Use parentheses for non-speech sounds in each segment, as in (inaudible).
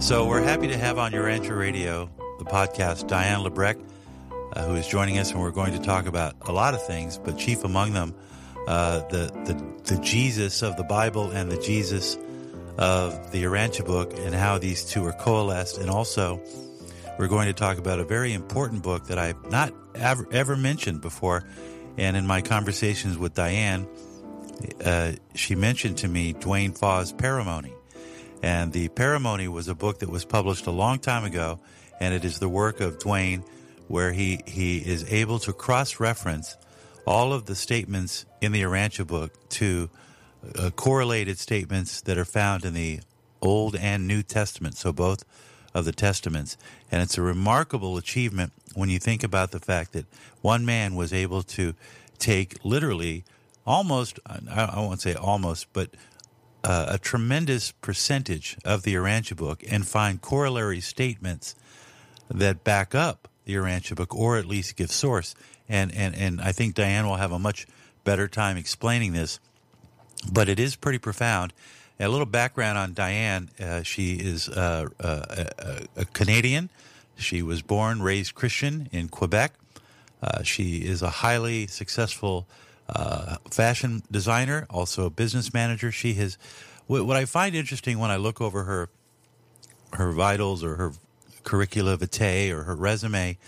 So we're happy to have on Urantia Radio, the podcast, Diane Lebrecht, uh, who is joining us, and we're going to talk about a lot of things, but chief among them, uh, the, the the Jesus of the Bible and the Jesus of the Urantia book, and how these two are coalesced. And also, we're going to talk about a very important book that I've not ever, ever mentioned before. And in my conversations with Diane, uh, she mentioned to me Duane Faw's Paramony. And the Paramony was a book that was published a long time ago, and it is the work of Duane, where he, he is able to cross reference all of the statements in the Urantia book to uh, correlated statements that are found in the Old and New Testament, so both of the Testaments. And it's a remarkable achievement when you think about the fact that one man was able to take literally almost, I won't say almost, but uh, a tremendous percentage of the Urantia book and find corollary statements that back up the Urantia book or at least give source. And, and, and I think Diane will have a much better time explaining this, but it is pretty profound. A little background on Diane. Uh, she is uh, uh a, a, Canadian. She was born, raised Christian in Quebec. Uh, she is a highly successful uh, fashion designer, also a business manager. She has what I find interesting when I look over her her vitals or her curricula vitae or her resume.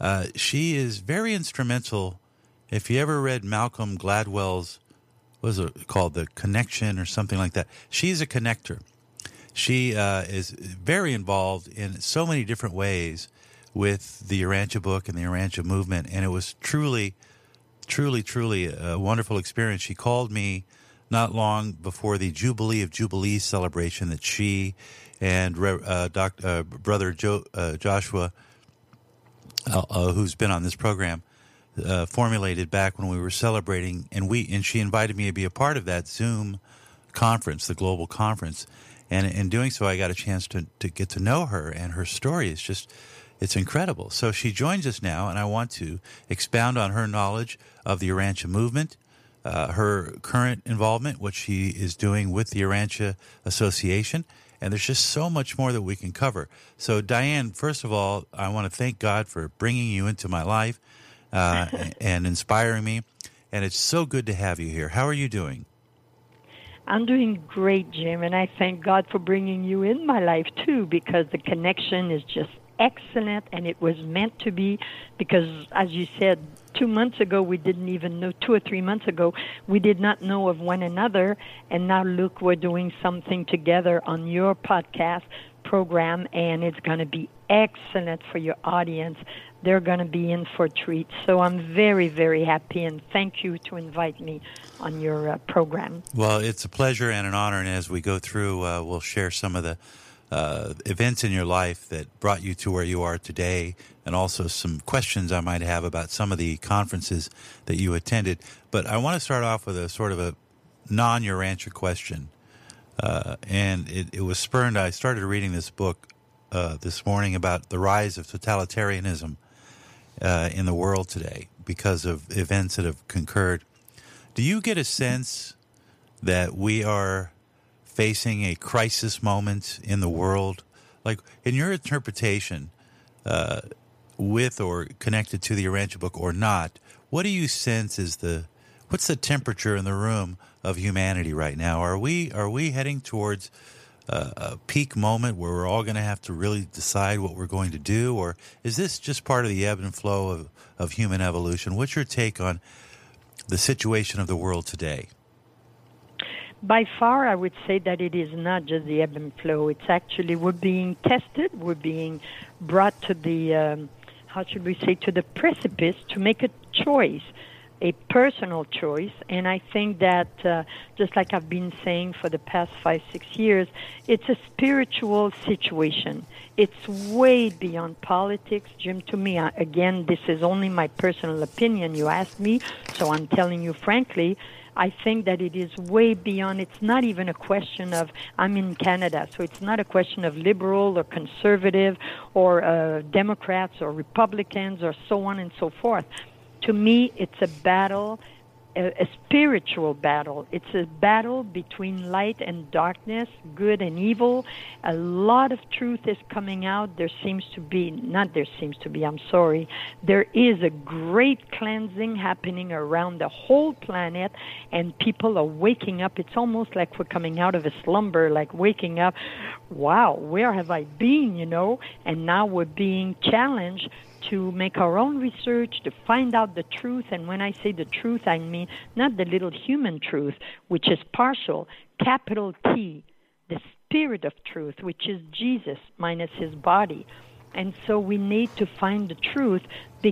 Uh, she is very instrumental. If you ever read Malcolm Gladwell's, what is it called, The Connection or something like that, she's a connector. She uh, is very involved in so many different ways with the Urantia book and the Urantia movement, and it was truly truly, truly a wonderful experience. She called me not long before the Jubilee of Jubilees celebration that she and uh, doc, uh, brother jo, uh, Joshua, uh, uh, who's been on this program, uh, formulated back when we were celebrating, and we and she invited me to be a part of that Zoom conference, the global conference, and in doing so, I got a chance to to get to know her, and her story. Is just it's incredible. So she joins us now, and I want to expound on her knowledge of the Urantia movement, uh, her current involvement, what she is doing with the Urantia Association, and there's just so much more that we can cover. So, Diane, first of all, I want to thank God for bringing you into my life uh, (laughs) and inspiring me, and it's so good to have you here. How are you doing? I'm doing great, Jim, and I thank God for bringing you in my life too, because the connection is just excellent and it was meant to be because as you said two months ago we didn't even know two or three months ago we did not know of one another. And now look we're doing something together on your podcast program and it's going to be excellent for your audience. They're going to be in for a treat. So i'm very very happy and thank you to invite me on your uh, program. Well it's a pleasure and an honor and as we go through uh, we'll share some of the uh, events in your life that brought you to where you are today, and also some questions I might have about some of the conferences that you attended. But I want to start off with a sort of a non Urantia question. Uh, and it, it, was spurned. I started reading this book uh, this morning about the rise of totalitarianism uh, in the world today because of events that have concurred. Do you get a sense that we are facing a crisis moment in the world? Like, in your interpretation, uh, with or connected to the Urantia book or not, what do you sense is the what's the temperature in the room of humanity right now? Are we are we heading towards uh, a peak moment where we're all going to have to really decide what we're going to do, or is this just part of the ebb and flow of, of human evolution? What's your take on the situation of the world today? By far, I would say that it is not just the ebb and flow. It's actually we're being tested. We're being brought to the um, how should we say to the precipice to make a choice a personal choice. And I think that, uh, just like I've been saying for the past five, six years, it's a spiritual situation. It's way beyond politics. Jim, to me, again, this is only my personal opinion. You asked me, so I'm telling you frankly. I think that it is way beyond. It's not even a question of. I'm in Canada, so it's not a question of liberal or conservative or uh, Democrats or Republicans or so on and so forth to me, it's a battle, a, a, spiritual battle. It's a battle between light and darkness, good and evil. A lot of truth is coming out. There seems to be, not there seems to be, I'm sorry, there is a great cleansing happening around the whole planet, and people are waking up. It's almost like we're coming out of a slumber, like waking up. Wow, where have I been, you know? And now we're being challenged to make our own research, to find out the truth. And when I say the truth, I mean not the little human truth, which is partial, capital T, the spirit of truth, which is Jesus minus his body. And so we need to find the truth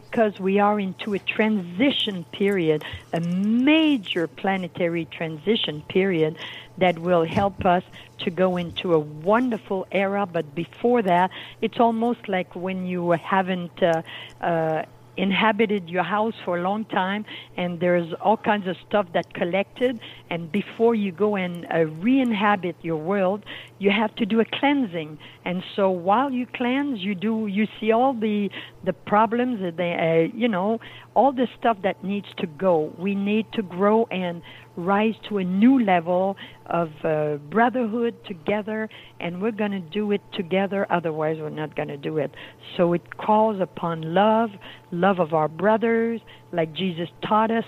because we are into a transition period, a major planetary transition period that will help us to go into a wonderful era. But before that, it's almost like when you haven't uh, uh, inhabited your house for a long time and there's all kinds of stuff that collected and before you go and uh, re-inhabit your world you have to do a cleansing. And so while you cleanse you do you see all the the problems that they uh, you know all the stuff that needs to go. We need to grow and rise to a new level of uh, brotherhood together, and we're going to do it together, otherwise, we're not going to do it. So it calls upon love, love of our brothers, like Jesus taught us.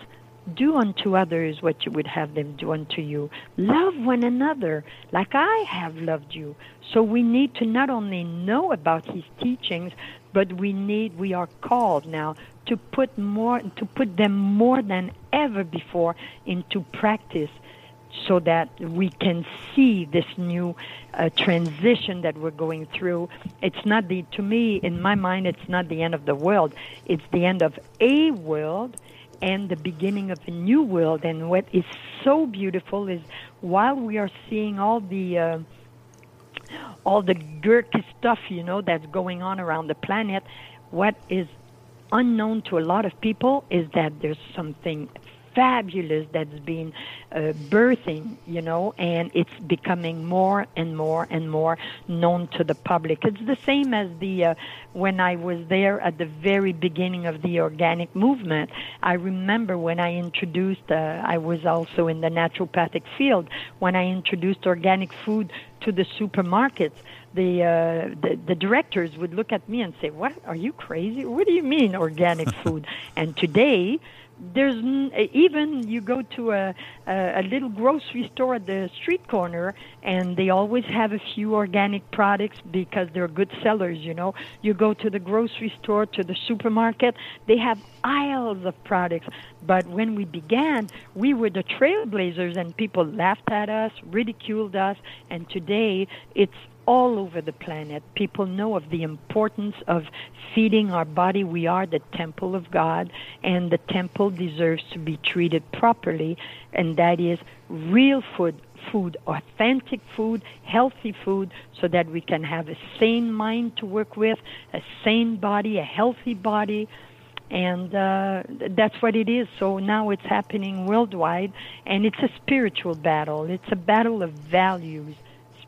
Do unto others what you would have them do unto you. Love one another like I have loved you. So we need to not only know about his teachings, but we need we are called now to put more to put them more than ever before into practice so that we can see this new uh, transition that we're going through. It's not the, to me, in my mind, it's not the end of the world. It's the end of a world and the beginning of a new world. And what is so beautiful is while we are seeing all the uh, all the gurky stuff, you know, that's going on around the planet, what is unknown to a lot of people is that there's something fabulous that's been uh, birthing, you know, and it's becoming more and more and more known to the public. It's the same as the uh, when I was there at the very beginning of the organic movement. I remember when I introduced, uh, I was also in the naturopathic field when I introduced organic food to the supermarkets the, uh, the the directors would look at me and say, "What are you crazy? What do you mean organic (laughs) food?" and today, there's even you go to a, a, a little grocery store at the street corner and they always have a few organic products because they're good sellers you know you go to the grocery store to the supermarket they have aisles of products but when we began we were the trailblazers and people laughed at us ridiculed us and today it's all over the planet. People know of the importance of feeding our body. We are the temple of God, and the temple deserves to be treated properly, and that is real food, food, authentic food, healthy food, so that we can have a sane mind to work with, a sane body, a healthy body. And uh, that's what it is. So now it's happening worldwide, and it's a spiritual battle. It's a battle of values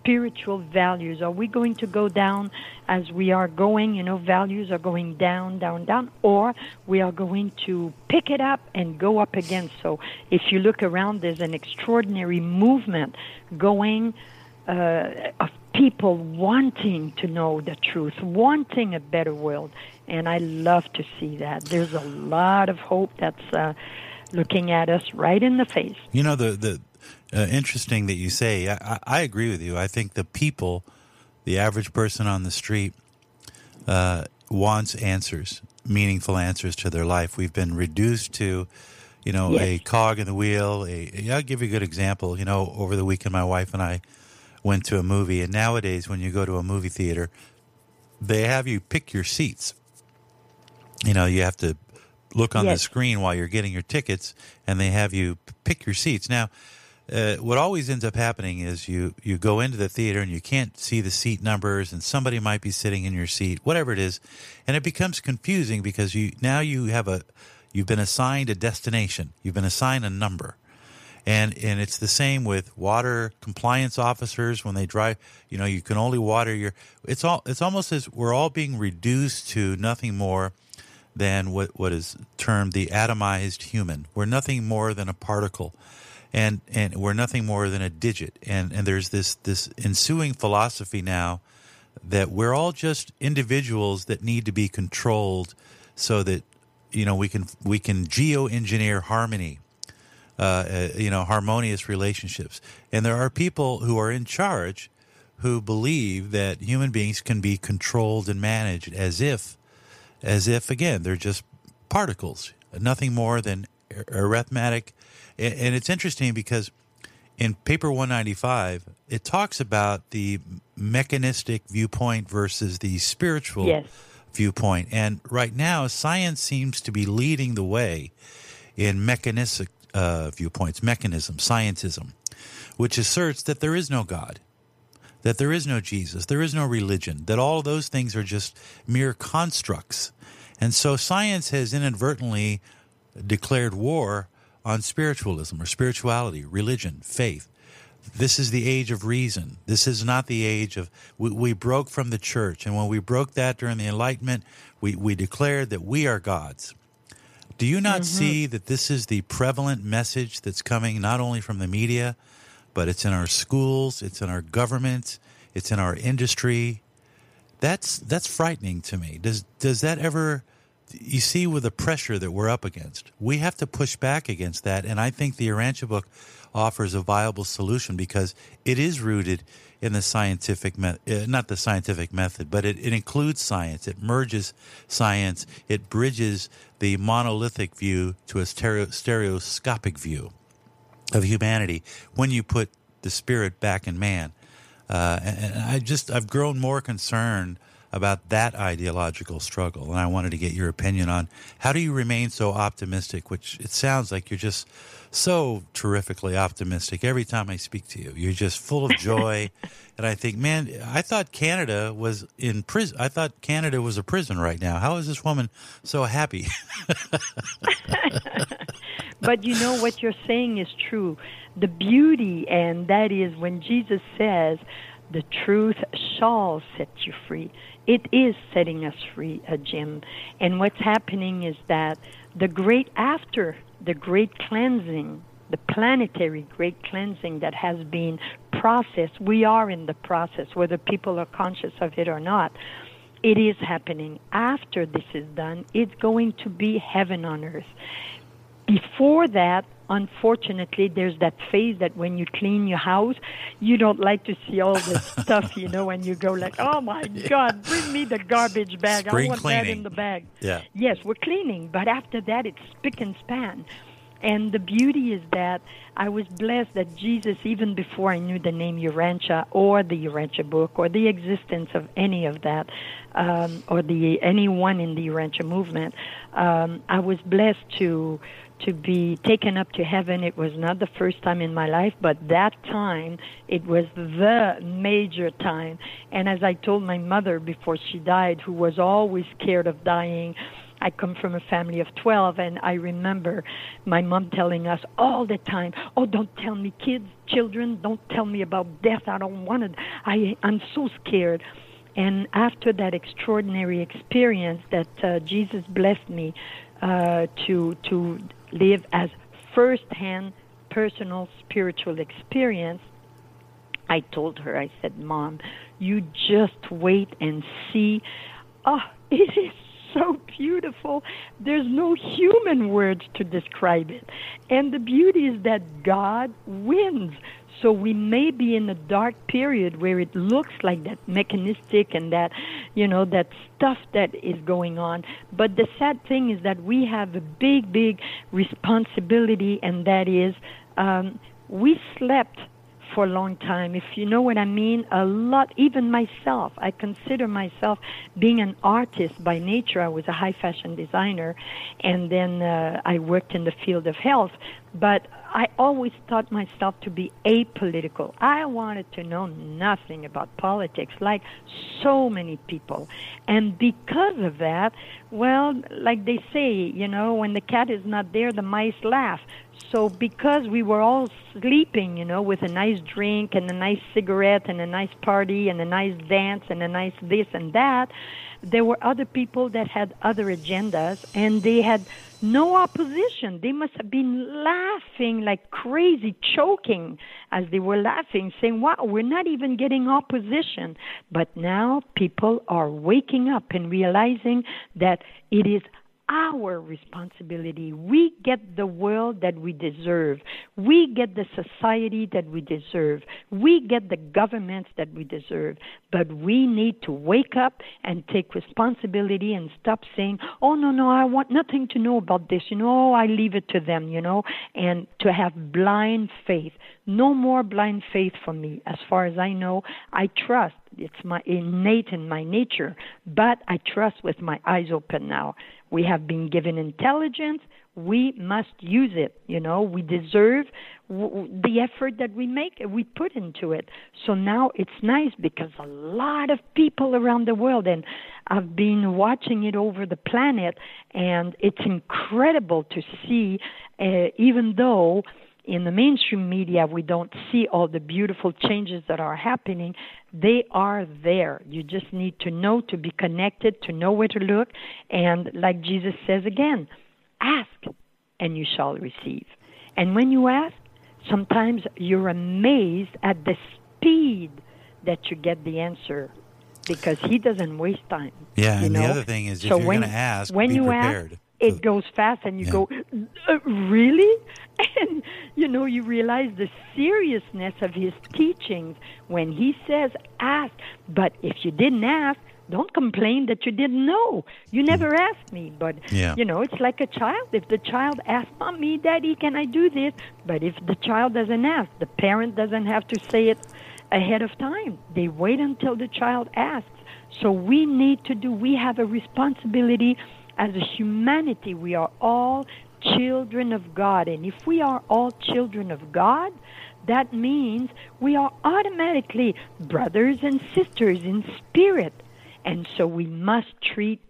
spiritual values? Are we going to go down as we are going? You know, values are going down, down, down, or we are going to pick it up and go up again. So if you look around, there's an extraordinary movement going uh, of people wanting to know the truth, wanting a better world. And I love to see that. There's a lot of hope that's uh, looking at us right in the face. You know, the, the, uh, interesting that you say. I, I, agree with you. I think the people, the average person on the street, uh, wants answers, meaningful answers to their life. We've been reduced to, you know, Yes. a cog in the wheel. A, I'll give you a good example. You know, over the weekend, my wife and I went to a movie, and nowadays, when you go to a movie theater, they have you pick your seats. You know, you have to look on the screen while you're getting your tickets, and they have you pick your seats. Now, uh, what always ends up happening is you you go into the theater and you can't see the seat numbers, and somebody might be sitting in your seat, whatever it is, and it becomes confusing because you now you have a you've been assigned a destination, you've been assigned a number, and and it's the same with water compliance officers when they drive. You know, you can only water your. It's all. It's almost as we're all being reduced to nothing more than what what is termed the atomized human. We're nothing more than a particle, and and we're nothing more than a digit. And and there's this this ensuing philosophy now that we're all just individuals that need to be controlled so that you know we can we can geoengineer harmony uh, uh, you know, harmonious relationships. And there are people who are in charge who believe that human beings can be controlled and managed as if, as if again, they're just particles, nothing more than arithmetic. And, it's interesting because in paper 195, it talks about the mechanistic viewpoint versus the spiritual Yes. viewpoint. And right now, science seems to be leading the way in mechanistic uh, viewpoints, mechanism, scientism, which asserts that there is no God, that there is no Jesus, there is no religion, that all of those things are just mere constructs. And so science has inadvertently declared war on spiritualism or spirituality, religion, faith. This is the age of reason. This is not the age of. We, we broke from the church. And when we broke that during the Enlightenment, we, we declared that we are gods. Do you not mm-hmm. see that this is the prevalent message that's coming not only from the media, but it's in our schools, it's in our government, it's in our industry? That's that's frightening to me. Does does that ever you see with the pressure that we're up against? We have to push back against that, and I think the Urantia book offers a viable solution because it is rooted in the scientific me- uh, not the scientific method, but it, it includes science. It merges science. It bridges the monolithic view to a stereo- stereoscopic view of humanity when you put the spirit back in man. Uh, and I just I've grown more concerned about that ideological struggle, and I wanted to get your opinion on how do you remain so optimistic? Which it sounds like you're just so terrifically optimistic every time I speak to you. You're just full of joy, (laughs) and I think, man, I thought Canada was in prison. I thought Canada was a prison right now. How is this woman so happy? (laughs) but you know what you're saying is true. The beauty, and that is when Jesus says, "The truth shall set you free." It is setting us free, uh, Jim. And what's happening is that the great after the great cleansing, the planetary great cleansing that has been processed, we are in the process, whether people are conscious of it or not. It is happening. After this is done, it's going to be heaven on earth before that, unfortunately, there's that phase that when you clean your house, you don't like to see all the (laughs) stuff, you know, and you go like, "Oh my God, bring me the garbage bag! Spring I want that cleaning. in the bag." Yeah. Yes, we're cleaning, but after that, it's spick and span. And the beauty is that I was blessed that Jesus, even before I knew the name Urantia or the Urantia book or the existence of any of that, um, or the anyone in the Urantia movement, um, I was blessed to to be taken up to heaven. It was not the first time in my life, but that time it was the major time. And as I told my mother before she died, who was always scared of dying, I come from a family of 12, and I remember my mom telling us all the time, Oh, don't tell me, kids, children, don't tell me about death. I don't want it. I, I'm so scared. And after that extraordinary experience that uh, Jesus blessed me uh, to, to live as first-hand personal spiritual experience, I told her, I said, Mom, you just wait and see. Oh, (laughs) it is so beautiful. There's no human words to describe it. And the beauty is that God wins. So we may be in a dark period where it looks like that mechanistic and that, you know, that stuff that is going on. But the sad thing is that we have a big, big responsibility, and that is um, we slept for a long time. If you know what I mean, a lot, even myself, I consider myself being an artist by nature. I was a high fashion designer, and then uh, I worked in the field of health. But I always thought myself to be apolitical. I wanted to know nothing about politics, like so many people. And because of that, well, like they say, you know, when the cat is not there, the mice laugh. So because we were all sleeping, you know, with a nice drink and a nice cigarette and a nice party and a nice dance and a nice this and that, there were other people that had other agendas and they had no opposition. They must have been laughing like crazy, choking as they were laughing, saying, Wow, we're not even getting opposition. But now people are waking up and realizing that it is our responsibility. We get the world that we deserve. We get the society that we deserve. We get the governments that we deserve. But we need to wake up and take responsibility and stop saying, oh, no, no, I want nothing to know about this. You know, oh, I leave it to them, you know, and to have blind faith. No more blind faith for me. As far as I know, I trust. It's my innate in my nature, but I trust with my eyes open now. We have been given intelligence. We must use it. You know, we deserve w- the effort that we make, we put into it. So now it's nice because a lot of people around the world, and I've been watching it over the planet, and it's incredible to see, uh, even though in the mainstream media we don't see all the beautiful changes that are happening they are there. You just need to know to be connected to know where to look. And like jesus says again ask and you shall receive. And when you ask sometimes you're amazed at the speed that you get the answer because he doesn't waste time yeah and know? the other thing is if so you're when, going to ask when you prepared. ask it goes fast and you Yeah. go uh, really (laughs) and you know you realize the seriousness of his teachings when he says ask but if you didn't ask don't complain that you didn't know. You hmm. never asked me but Yeah. you know it's like a child. If the child asks mommy daddy can i do this? But if the child doesn't ask the parent doesn't have to say it ahead of time. They wait until the child asks. So we need to do we have a responsibility as a humanity, we are all children of God. And if we are all children of God, that means we are automatically brothers and sisters in spirit. And so we must treat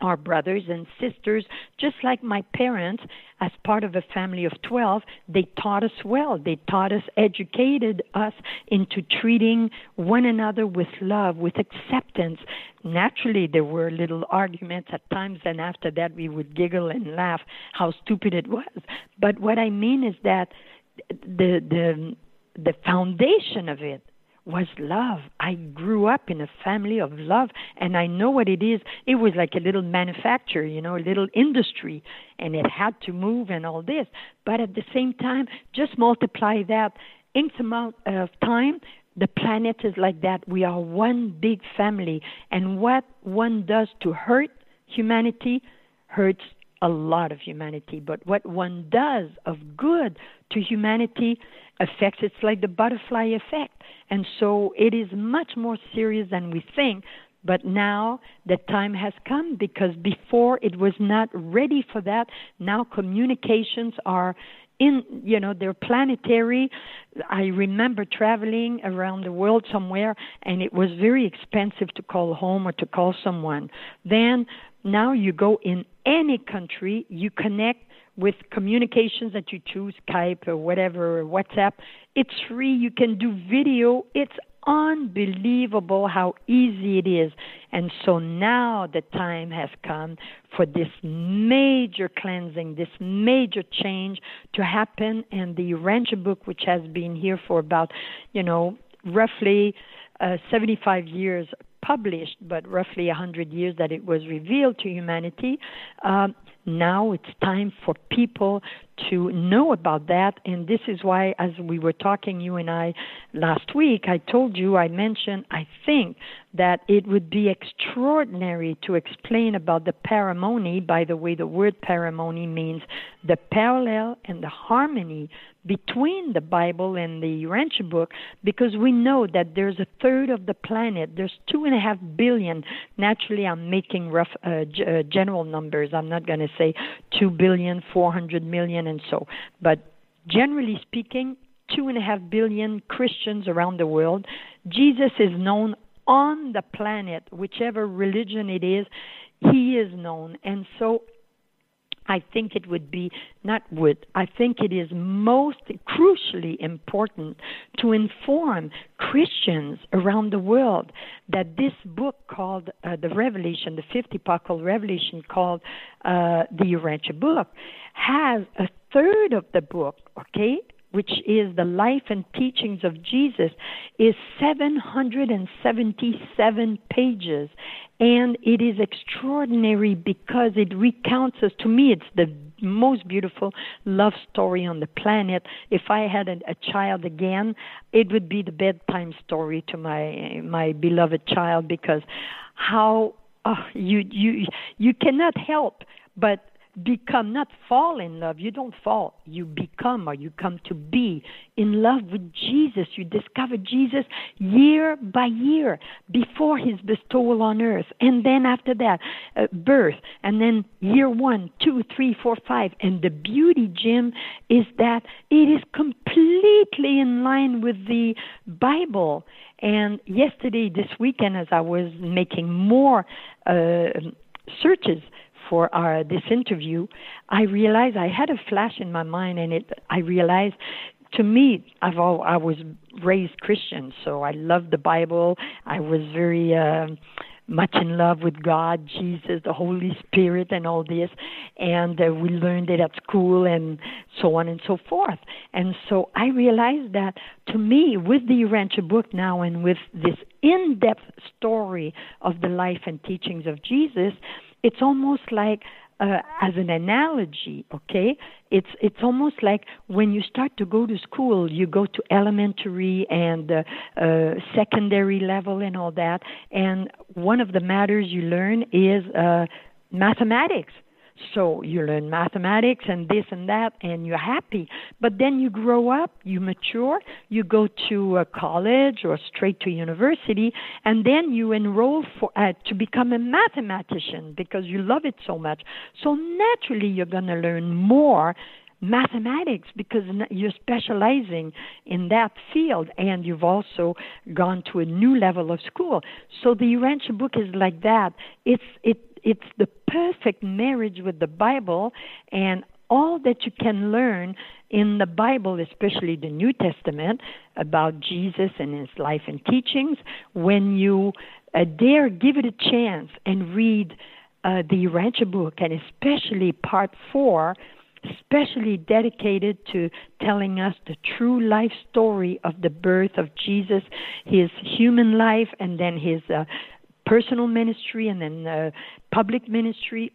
our brothers and sisters, just like my parents, as part of a family of 12, they taught us well. They taught us, educated us into treating one another with love, with acceptance. Naturally, there were little arguments at times, and after that, we would giggle and laugh how stupid it was. But what I mean is that the, the, the foundation of it was love. I grew up in a family of love, and I know what it is. It was like a little manufacturer, you know, a little industry, and it had to move and all this. But at the same time, just multiply that X amount of time. The planet is like that. We are one big family, and what one does to hurt humanity hurts a lot of humanity. But what one does of good to humanity affects it's like the butterfly effect. And so it is much more serious than we think. But now the time has come because before it was not ready for that. Now communications are in you know they're planetary i remember traveling around the world somewhere and it was very expensive to call home or to call someone then now you go in any country you connect with communications that you choose skype or whatever or whatsapp it's free you can do video it's unbelievable how easy it is. And so now the time has come for this major cleansing, this major change to happen. And the Urantia book, which has been here for about, you know, roughly uh, 75 years published, but roughly 100 years that it was revealed to humanity. Um, now it's time for people to know about that. And this is why, as we were talking, you and I, last week, I told you, I mentioned, I think that it would be extraordinary to explain about the paramony. By the way, the word paramony means the parallel and the harmony between the Bible and the Urantia book because we know that there's a third of the planet. There's two and a half billion. Naturally, I'm making rough uh, g- uh, general numbers. I'm not going to say two billion, four hundred million, and so. But generally speaking, two and a half billion Christians around the world. Jesus is known on the planet, whichever religion it is. He is known, and so I think it would be, not would, I think it is most crucially important to inform Christians around the world that this book called uh, the Revelation, the fifth epochal revelation called uh, the Urantia book, has a third of the book, okay, which is the life and teachings of Jesus, is 777 pages. And it is extraordinary because it recounts us. To me, it's the most beautiful love story on the planet. If I had a, a child again, it would be the bedtime story to my my beloved child because how oh, you you you cannot help but become, not fall in love. You don't fall. You become or you come to be in love with Jesus. You discover Jesus year by year before his bestowal on earth. And then after that, uh, birth. And then year one, two, three, four, five. And the beauty, Jim, is that it is completely in line with the Bible. And yesterday, this weekend, as I was making more uh, searches, for our this interview, I realized I had a flash in my mind, and it I realized to me, I've all, I was raised Christian, so I loved the Bible. I was very uh, much in love with God, Jesus, the Holy Spirit, and all this. And uh, we learned it at school, and so on and so forth. And so I realized that to me, with the Urantia book now, and with this in-depth story of the life and teachings of Jesus it's almost like uh, as an analogy, okay? It's it's almost like when you start to go to school, you go to elementary and uh, uh, secondary level and all that, and one of the matters you learn is uh, mathematics so you learn mathematics and this and that, and you're happy. But then you grow up, you mature, you go to a college or straight to university, and then you enroll for uh, to become a mathematician because you love it so much. So naturally, you're going to learn more mathematics because you're specializing in that field and you've also gone to a new level of school. So the Urantia book is like that. It's it it's the perfect marriage with the Bible and all that you can learn in the Bible, especially the New Testament, about Jesus and his life and teachings, when you uh, dare give it a chance and read uh, the Urantia book, and especially part four, especially dedicated to telling us the true life story of the birth of Jesus, his human life, and then his uh, personal ministry and then uh, public ministry,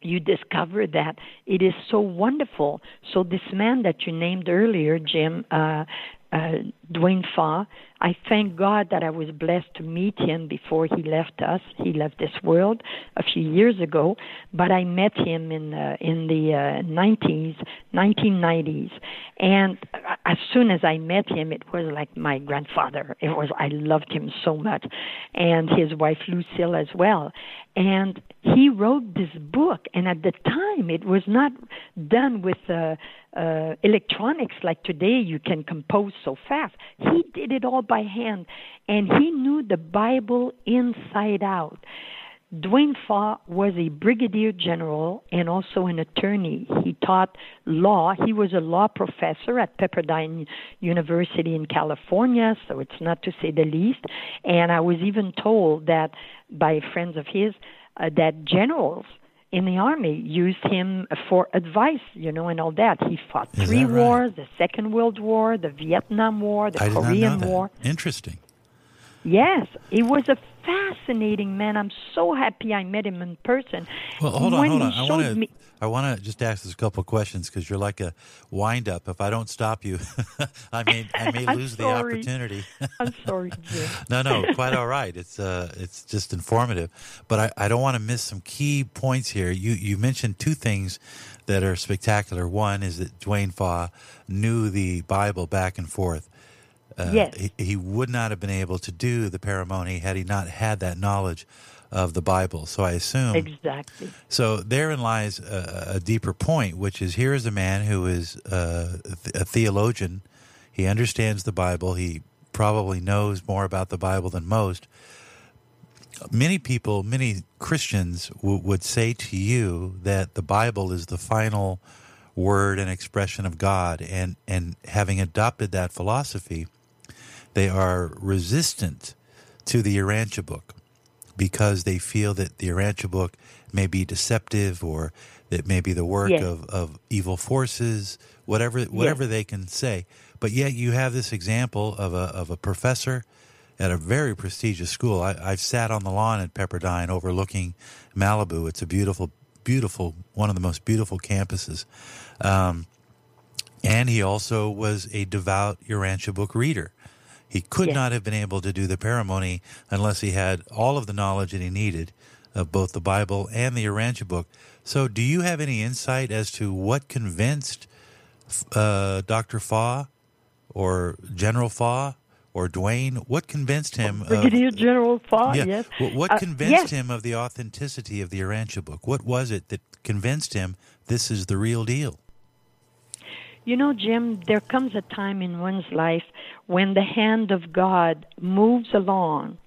you discover that it is so wonderful. So this man that you named earlier, Jim, uh, uh, Duane Faw, I thank God that I was blessed to meet him before he left us. He left this world a few years ago, but I met him in uh, in the uh, 90s, 1990s, and as soon as I met him, it was like my grandfather. It was I loved him so much, and his wife Lucille as well. And he wrote this book, and at the time, it was not done with. Uh, uh, electronics like today you can compose so fast. He did it all by hand, and he knew the Bible inside out. Duane Faw was a brigadier general and also an attorney. He taught law. He was a law professor at Pepperdine University in California, so it's not to say the least. And I was even told that by friends of his uh, that generals in the army used him for advice, you know, and all that. He fought Is three right? wars: the Second World War, the Vietnam War, the I Korean War. Interesting. Yes, he was a fascinating man. I'm so happy I met him in person. Well, hold on, When hold on. I want to. me- I want to just ask this a couple of questions because you're like a wind up. If I don't stop you, (laughs) I may I may (laughs) lose the opportunity. (laughs) I'm sorry, no, no, quite all right. It's uh, it's just informative, but I, I don't want to miss some key points here. You you mentioned two things that are spectacular. One is that Duane Faw knew the Bible back and forth. Uh, Yes. he, he would not have been able to do the paramony had he not had that knowledge of the Bible. So I assume Exactly. so therein lies a, a deeper point, which is here is a man who is uh, a theologian. He understands the Bible. He probably knows more about the Bible than most. Many people, many Christians w- would say to you that the Bible is the final word and expression of God, and and having adopted that philosophy, they are resistant to the Urantia book because they feel that the Urantia book may be deceptive or that may be the work Yes. of, of evil forces, whatever whatever they can say. But yet you have this example of a of a professor at a very prestigious school. I, I've sat on the lawn at Pepperdine overlooking Malibu. It's a beautiful, beautiful, one of the most beautiful campuses. Um, and he also was a devout Urantia book reader. He could Yes. not have been able to do the paramony unless he had all of the knowledge that he needed of both the Bible and the Urantia book. So, do you have any insight as to what convinced uh, Dr. Faw or General Faw or Duane? What convinced him? Of, Brigadier General Faw, yeah, yes. What, what Uh, convinced yes. him of the authenticity of the Urantia book? What was it that convinced him this is the real deal? You know, Jim, there comes a time in one's life when the hand of God moves along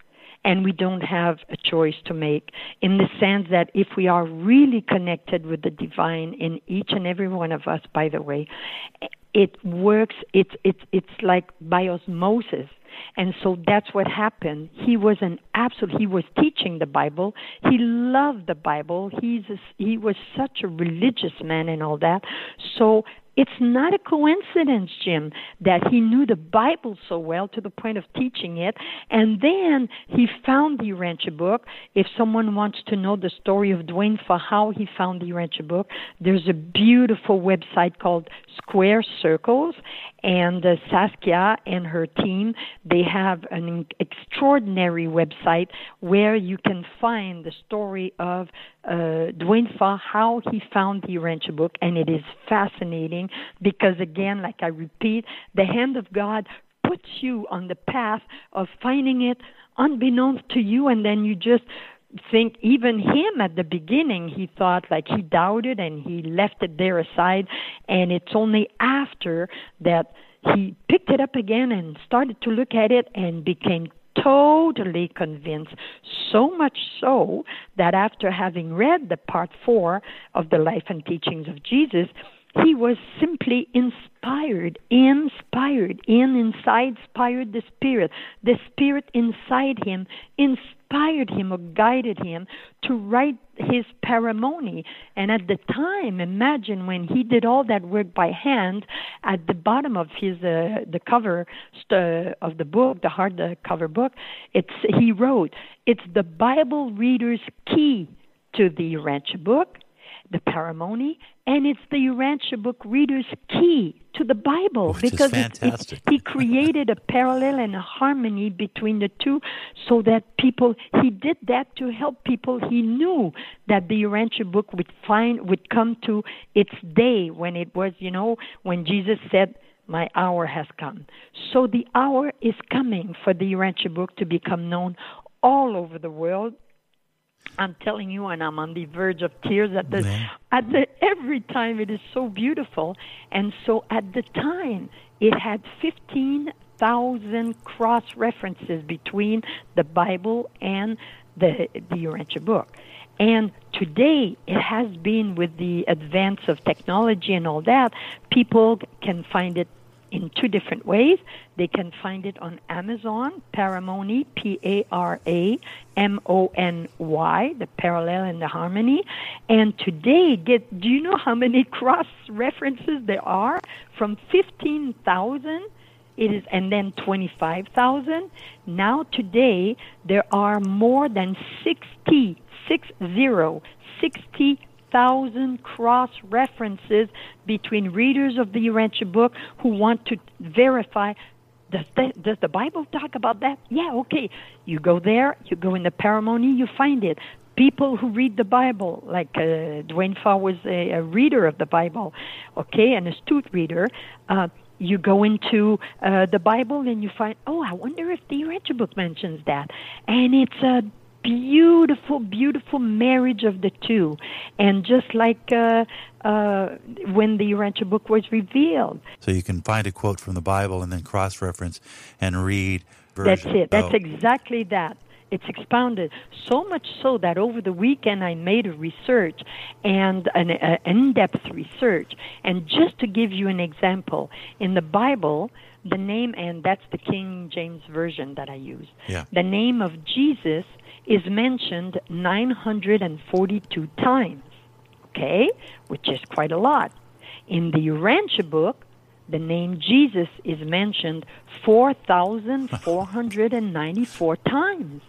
and we don't have a choice to make in the sense that if we are really connected with the divine in each and every one of us by the way it works it's it's it's like by osmosis. And so that's what happened. He was an absolute he was teaching the bible. He loved the bible. He's a, he was such a religious man and all that. So it's not a coincidence, Jim, that he knew the Bible so well to the point of teaching it. And then he found the Urantia book. If someone wants to know the story of Duane Faw how he found the Urantia book, there's a beautiful website called Square Circles. And uh, Saskia and her team, they have an extraordinary website where you can find the story of uh, Duane Faw, how he found the Urantia book, and it is fascinating because, again, like I repeat, the hand of God puts you on the path of finding it unbeknownst to you, and then you just think even him at the beginning he thought like he doubted and he left it there aside and it's only after that he picked it up again and started to look at it and became totally convinced, so much so that after having read the part four of the life and teachings of Jesus, he was simply inspired, inspired, in inside, inspired the Spirit. The Spirit inside him inspired him or guided him to write his paramony. And at the time, imagine when he did all that work by hand, at the bottom of his uh, the cover st- of the book, the hard uh, cover book, it's he wrote, "It's the Bible reader's key to the Urantia book." The paramony, and it's the Urantia book reader's key to the Bible Which because it- it- he created a parallel and a harmony between the two so that people he did that to help people he knew that the Urantia book would find would come to its day when it was you know when Jesus said my hour has come. So the hour is coming for the Urantia book to become known all over the world I'm telling you, and I'm on the verge of tears at the Yeah. at the every time. It is so beautiful, and so at the time, it had fifteen thousand cross references between the Bible and the the Urantia book. And today, it has been with the advance of technology and all that, people can find it in two different ways. They can find it on Amazon, Paramony, P A R A M O N Y, the parallel and the harmony. And today, get do you know how many (laughs) cross references there are? From 15,000 it is and then 25,000 now today there are more than 60 60 60,000 cross references between readers of the Urantia book who want to verify does the, does the Bible talk about that? Yeah, okay. You go there, you go in the Paramony, you find it. People who read the Bible, like uh, Duane Faw was a, a reader of the Bible, okay, an astute reader. Uh, you go into uh, the Bible and you find, oh, I wonder if the Urantia book mentions that. And it's a beautiful, beautiful marriage of the two. And just like uh, uh, when the Urantia book was revealed. So you can find a quote from the Bible and then cross reference and read. Version. That's it. That's oh. exactly that. It's expounded so much so that over the weekend I made a research and an uh, in-depth research. And just to give you an example, in the Bible, the name and that's the King James version that I use. Yeah. The name of Jesus is mentioned 942 times, okay, which is quite a lot. In the Urantia book, the name Jesus is mentioned 4,494 (laughs) times.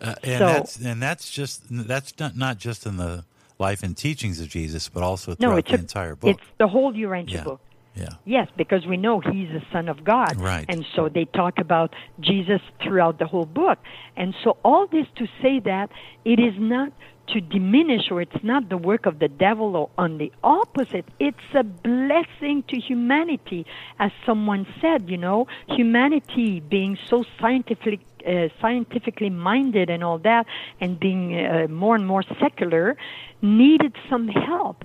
Uh, and, so, that's, and that's just that's not, not just in the life and teachings of Jesus, but also throughout no, the a, entire book. It's the whole Urantia yeah. book. Yeah. Yes, because we know he's the Son of God. Right. And so they talk about Jesus throughout the whole book. And so all this to say that it is not to diminish or it's not the work of the devil or on the opposite it's a blessing to humanity as someone said you know humanity being so scientifically uh, scientifically minded and all that and being uh, more and more secular needed some help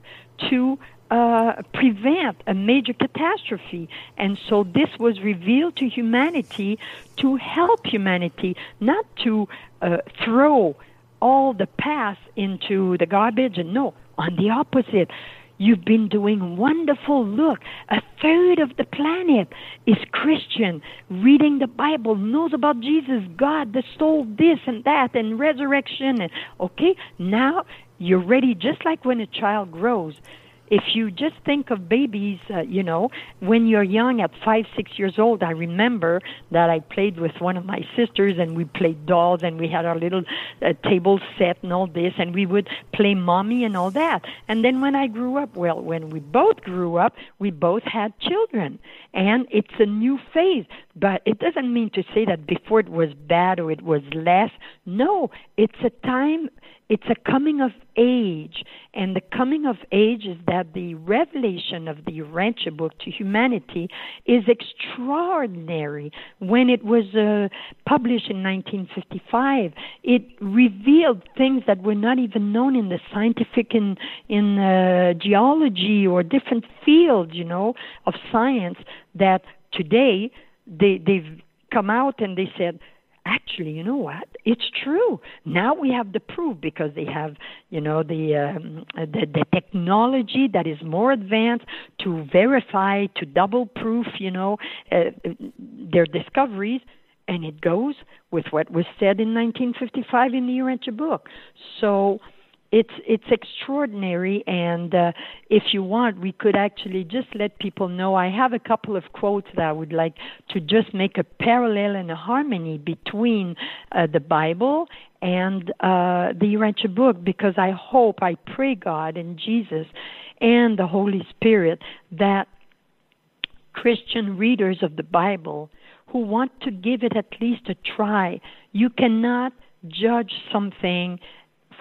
to uh, prevent a major catastrophe. And so this was revealed to humanity to help humanity, not to uh, throw all the past into the garbage. And no, on the opposite. You've been doing wonderful. Look, a third of the planet is Christian, reading the Bible, knows about Jesus, God, the soul, this and that, and resurrection. And, okay, now you're ready, just like when a child grows if you just think of babies, uh, you know, when you're young at five, six years old, I remember that I played with one of my sisters and we played dolls and we had our little uh, table set and all this and we would play mommy and all that. And then when I grew up, well, when we both grew up, we both had children. And it's a new phase. But it doesn't mean to say that before it was bad or it was less. No, it's a time it's a coming of age. And the coming of age is that the revelation of the Urantia book to humanity is extraordinary. When it was uh, published in 1955, it revealed things that were not even known in the scientific in, in uh, geology or different fields, you know, of science that today they, they've come out and they said, actually, you know what? It's true. Now we have the proof because they have, you know, the, um, the the technology that is more advanced to verify, to double proof, you know, uh, their discoveries, and it goes with what was said in 1955 in the Urantia book. So it's it's extraordinary and uh, if you want we could actually just let people know. I have a couple of quotes that i would like to just make a parallel and a harmony between uh, the bible and uh, the Urantia book because i hope i pray god and jesus and the holy spirit that christian readers of the bible who want to give it at least a try. You cannot judge something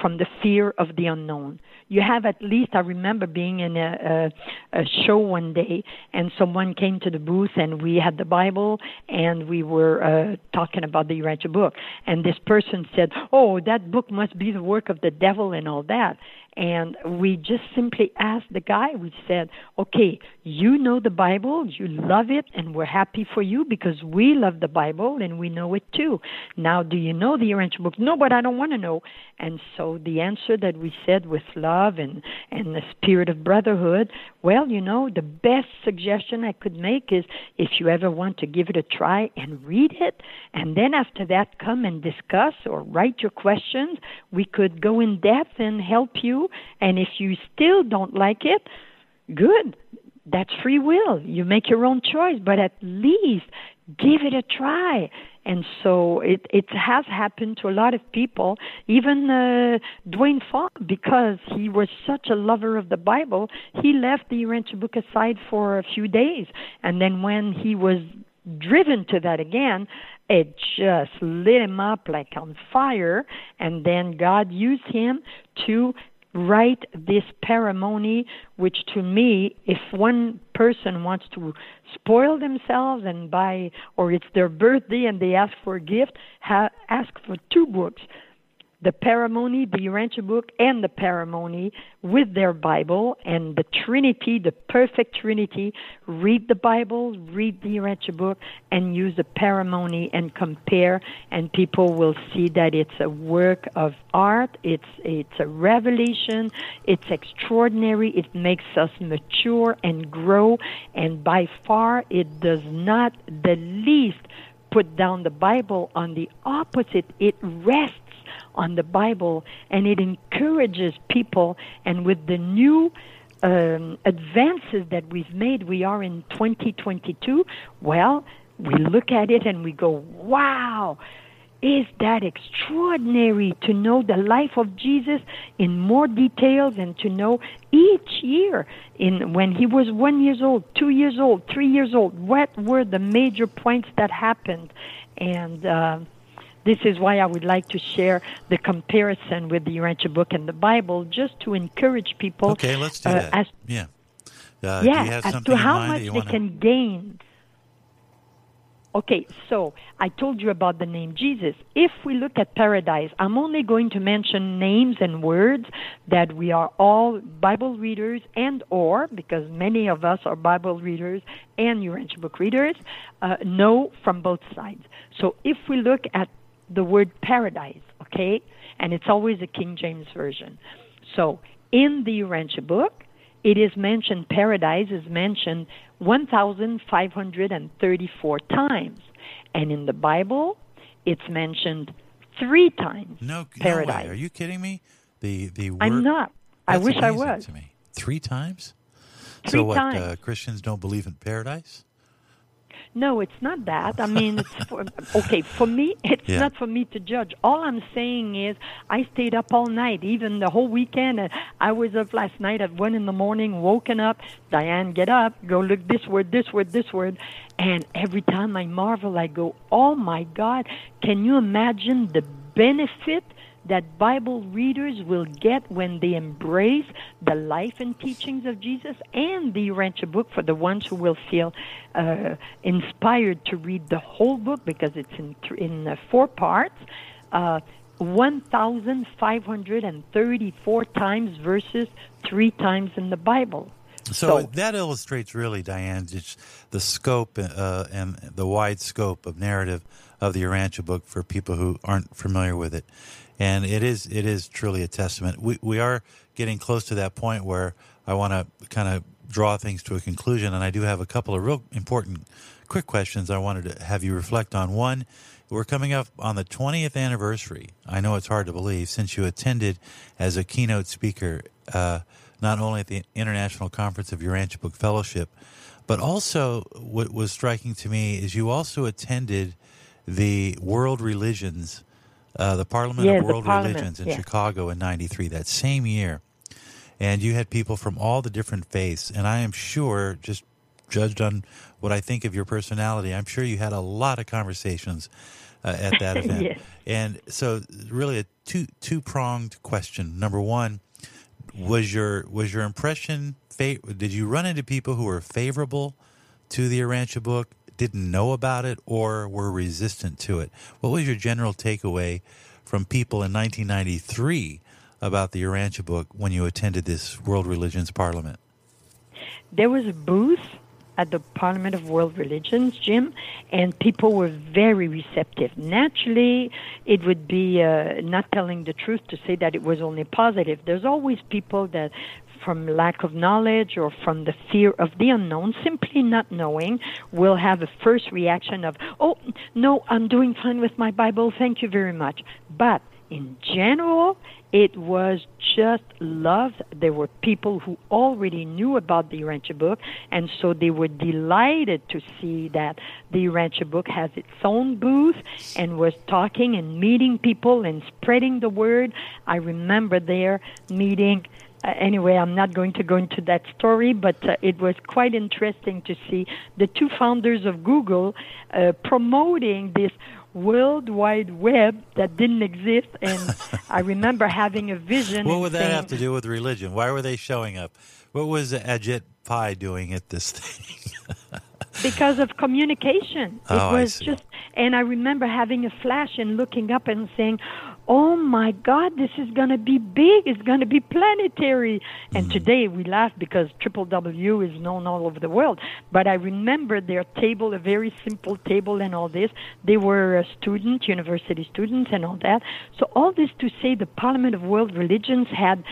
from the fear of the unknown. You have at least, I remember being in a, a, a show one day, and someone came to the booth, and we had the Bible, and we were uh, talking about the Urantia book. And this person said, Oh, that book must be the work of the devil and all that. And we just simply asked the guy, we said, okay, you know the Bible, you love it, and we're happy for you because we love the Bible and we know it too. Now, do you know the Urantia book? No, but I don't want to know. And so the answer that we said with love and, and the spirit of brotherhood, well, you know, the best suggestion I could make is if you ever want to give it a try and read it, and then after that come and discuss or write your questions, we could go in depth and help you and if you still don't like it, good. that's free will. You make your own choice, but at least give it a try. And so it, it has happened to a lot of people, even uh, Duane Faw, because he was such a lover of the Bible, he left the Urantia book aside for a few days. And then when he was driven to that again, it just lit him up like on fire. And then God used him to write this paramony, which to me, if one person wants to spoil themselves and buy, or it's their birthday and they ask for a gift, ha- ask for two books the paramony, the Urantia book, and the paramony with their Bible and the Trinity, the perfect Trinity. Read the Bible, read the Urantia book, and use the paramony and compare, and people will see that it's a work of art. It's it's a revelation. It's extraordinary. It makes us mature and grow, and by far, it does not the least put down the Bible. On the opposite, it rests on the Bible, and it encourages people. And with the new um, advances that we've made, we are in 2022. Well, we look at it and we go, wow. Is that extraordinary to know the life of Jesus in more details and to know each year in when he was one years old, two years old, three years old, what were the major points that happened, and uh, this is why I would like to share the comparison with the Urantia book and the Bible, just to encourage people. Okay, let's do uh, that. As, yeah. Uh, yeah, as to how much they wanna... can gain. Okay, so I told you about the name Jesus. If we look at paradise, I'm only going to mention names and words that we are all Bible readers and or, because many of us are Bible readers and Urantia book readers, uh, know from both sides. So if we look at the word paradise, okay? And it's always a King James version. So in the Urantia book, it is mentioned, paradise is mentioned 1,534 times. And in the Bible, it's mentioned three times. No, paradise. No way. Are you kidding me? The the word, I'm not. I wish I was. To me. Three times. Three so what? Times. Uh, Christians don't believe in paradise? No, it's not that. I mean, it's (laughs) for, okay for me. It's yeah. not for me to judge. All I'm saying is, I stayed up all night, even the whole weekend. I was up last night at one in the morning, woken up. Diane, get up, go look this word, this word, this word, and every time I marvel, I go, "Oh my God! Can you imagine the benefit?" That Bible readers will get when they embrace the life and teachings of Jesus and the Urantia book for the ones who will feel uh, inspired to read the whole book because it's in th- in uh, four parts. Uh, 1,534 times versus three times in the Bible. So, so, that illustrates really, Diane, just the scope uh, and the wide scope of narrative of the Urantia book for people who aren't familiar with it and it is it is truly a testament. We we are getting close to that point where I want to kind of draw things to a conclusion, and I do have a couple of real important quick questions I wanted to have you reflect on. One, we're coming up on the 20th anniversary. I know it's hard to believe since you attended as a keynote speaker, uh, not only at the International Conference of Urantia Book Fellowship, but also what was striking to me is you also attended the World Religions uh, the Parliament yeah, of World Parliament, Religions in yeah. Chicago in '93, that same year, and you had people from all the different faiths. And I am sure, just judged on what I think of your personality, I'm sure you had a lot of conversations uh, at that (laughs) event. yes. And so, really, a two two pronged question. Number one, was your was your impression? Did you run into people who were favorable to the Urantia book? Didn't know about it or were resistant to it. What was your general takeaway from people in 1993 about the Urantia book when you attended this World Religions Parliament? There was a booth at the Parliament of World Religions, Jim, and people were very receptive. Naturally, it would be uh, not telling the truth to say that it was only positive. There's always people that from lack of knowledge or from the fear of the unknown, simply not knowing, will have a first reaction of, oh, no, I'm doing fine with my Bible, thank you very much. But in general, it was just loved. There were people who already knew about the Urantia book, and so they were delighted to see that the Urantia book has its own booth and was talking and meeting people and spreading the word. I remember there meeting. Uh, anyway, I'm not going to go into that story, but uh, it was quite interesting to see the two founders of Google uh, promoting this World Wide Web that didn't exist. And (laughs) I remember having a vision. What would that saying, have to do with religion? Why were they showing up? What was Ajit Pai doing at this thing? (laughs) because of communication. It Oh, I was just, and I remember having a flash and looking up and saying, "Oh my God, this is going to be big. It's going to be planetary." And Mm. today we laugh because Triple W is known all over the world. But I remember their table, a very simple table, and all this. They were students, university students, and all that. So all this to say, the Parliament of World Religions had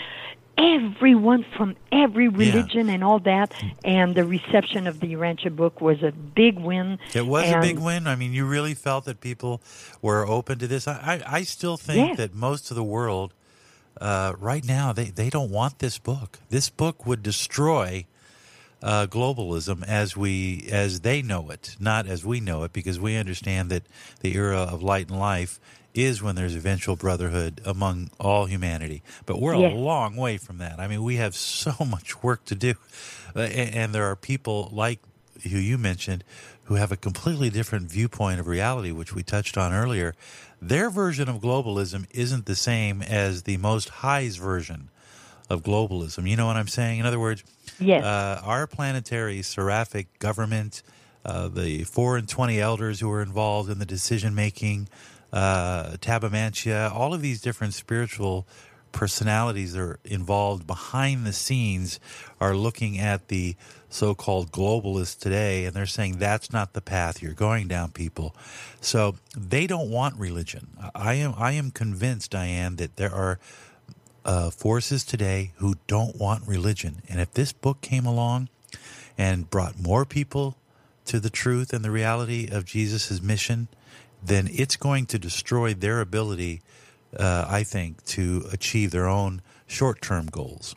everyone from every religion and all that and the reception of the Urantia book was a big win It was a big win. I mean, you really felt that people were open to this. I, I, I still think Yes. that most of the world uh, right now they, they don't want this book. This book would destroy uh, globalism as we as they know it, not as we know it, because we understand that the era of light and life is when there's eventual brotherhood among all humanity. But we're Yes. a long way from that. I mean, we have so (laughs) much work to do, uh, and, and there are people like who you mentioned who have a completely different viewpoint of reality, which we touched on earlier. Their version of globalism isn't the same as the most high's version of globalism. You know what I'm saying? In other words, Yes. uh, our planetary seraphic government, uh, the four and twenty elders who are involved in the decision making, uh, Tabamantia, all of these different spiritual personalities that are involved behind the scenes are looking at the so-called globalists today and they're saying that's not the path you're going down people so they don't want religion i am i am convinced diane that there are uh, forces today who don't want religion. And if this book came along and brought more people to the truth and the reality of Jesus' mission, then it's going to destroy their ability, uh, I think, to achieve their own short term goals.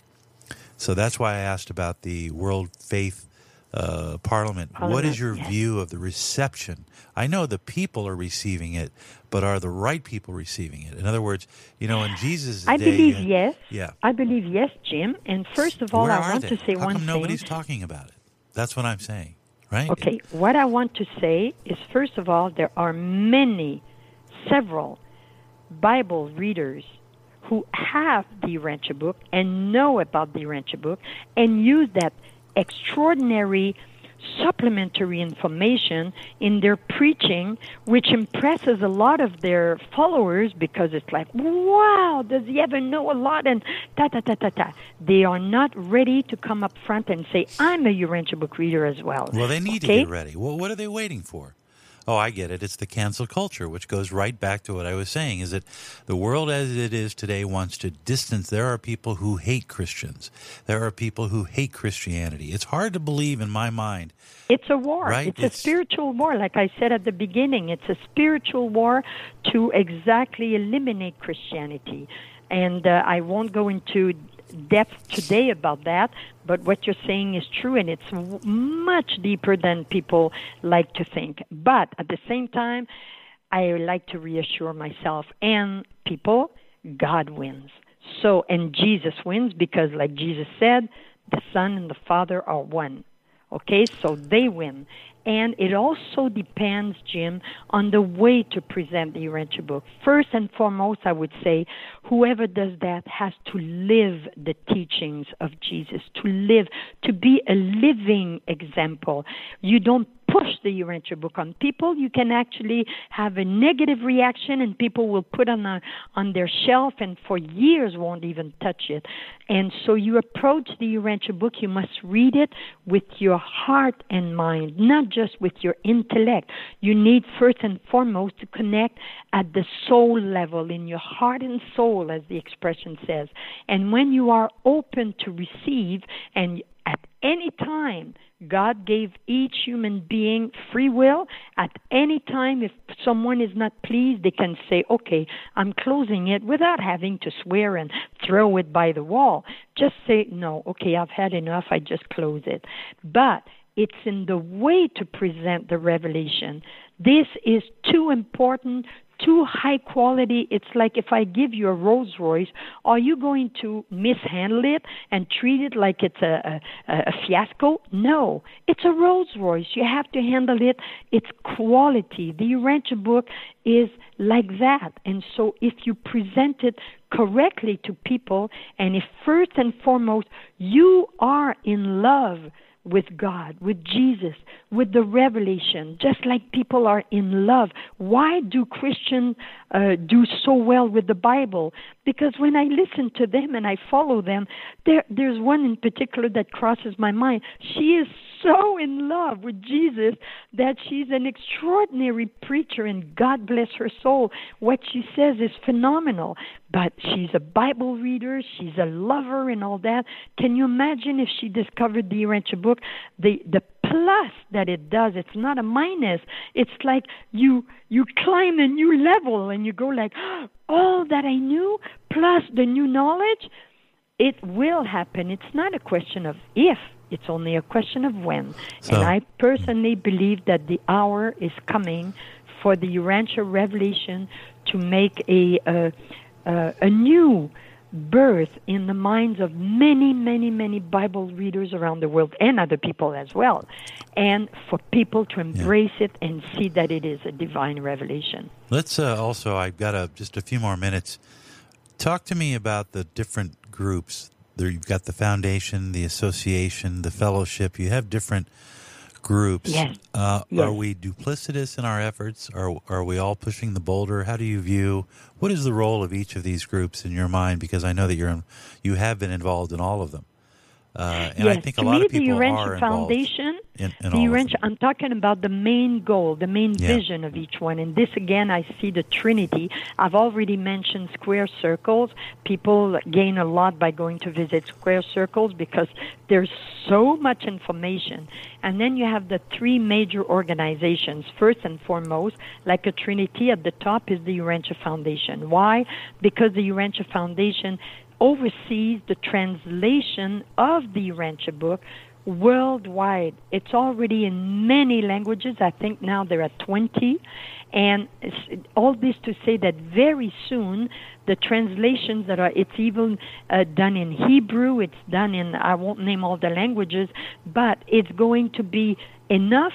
So that's why I asked about the World Faith uh, Parliament. What Parliament, is your yes. view of the reception? I know the people are receiving it, but are the right people receiving it? In other words, you know, in Jesus' I day, believe uh, yes. Yeah. I believe yes, Jim. And first of all, Where I want they? to say How one come nobody's thing. talking about it? That's what I'm saying, right? Okay, what I want to say is first of all, there are many, several Bible readers who have the Urantia book and know about the Urantia book and use that extraordinary supplementary information in their preaching, which impresses a lot of their followers because it's like, wow, does he ever know a lot? And ta ta ta ta ta. They are not ready to come up front and say, I'm a Urantia book reader as well. Well, they need Okay? to get ready. Well, what are they waiting for? Oh, I get it. It's the cancel culture, which goes right back to what I was saying is that the world as it is today wants to distance. There are people who hate Christians. There are people who hate Christianity. It's hard to believe in my mind. It's a war. Right? It's, It's- a spiritual war, like I said at the beginning. It's a spiritual war to exactly eliminate Christianity. And uh, I won't go into depth today about that, but what you're saying is true, and it's w- much deeper than people like to think. But at the same time, I like to reassure myself and people God wins. So, and Jesus wins because, like Jesus said, the Son and the Father are one. Okay, so they win. And it also depends, Jim, on the way to present the Urantia book. First and foremost, I would say whoever does that has to live the teachings of Jesus, to live, to be a living example. You don't push the Urantia book on people. You can actually have a negative reaction, and people will put on a, on their shelf, and for years won't even touch it. And so you approach the Urantia book. You must read it with your heart and mind, not just with your intellect. You need first and foremost to connect at the soul level, in your heart and soul, as the expression says. And when you are open to receive, and at any time God gave each human being free will. At any time, if someone is not pleased, they can say, okay, I'm closing it without having to swear and throw it by the wall. Just say, no, okay, I've had enough, I just close it. But it's in the way to present the revelation. This is too important, too high quality. It's like if I give you a Rolls Royce, are you going to mishandle it and treat it like it's a, a, a fiasco? No, it's a Rolls Royce. You have to handle it. It's quality. The Urantia book is like that. And so if you present it correctly to people, and if first and foremost you are in love, with God, with Jesus, with the revelation, just like people are in love. Why do Christians uh, do so well with the Bible? Because when I listen to them and I follow them, there, there's one in particular that crosses my mind. She is so in love with Jesus that she's an extraordinary preacher, and God bless her soul. What she says is phenomenal. But she's a Bible reader, she's a lover, and all that. Can you imagine if she discovered the Urantia book? The the plus that it does, it's not a minus. It's like you you climb a new level, and you go like, (gasps) all that I knew plus the new knowledge. It will happen. It's not a question of if it's only a question of when. So, and I personally believe that the hour is coming for the Urantia revelation to make a, a, a, a new birth in the minds of many, many, many Bible readers around the world and other people as well, and for people to embrace yeah. it and see that it is a divine revelation. Let's uh, also, I've got a, just a few more minutes. Talk to me about the different groups there you've got the foundation, the association, the fellowship. You have different groups. Yes. Uh, yes. Are we duplicitous in our efforts? Are are we all pushing the boulder? How do you view what is the role of each of these groups in your mind? Because I know that you're you have been involved in all of them. Uh, and yes, I think a lot me, of people the are Foundation, in, in the Urantia, I'm talking about the main goal, the main yeah. vision of each one. And this again, I see the Trinity. I've already mentioned square circles. People gain a lot by going to visit square circles because there's so much information. And then you have the three major organizations. First and foremost, like a Trinity at the top is the Urantia Foundation. Why? Because the Urantia Foundation oversees the translation of the Urantia book worldwide. It's already in many languages. I think now there are 20. And all this to say that very soon the translations that are, it's even uh, done in Hebrew, it's done in, I won't name all the languages, but it's going to be enough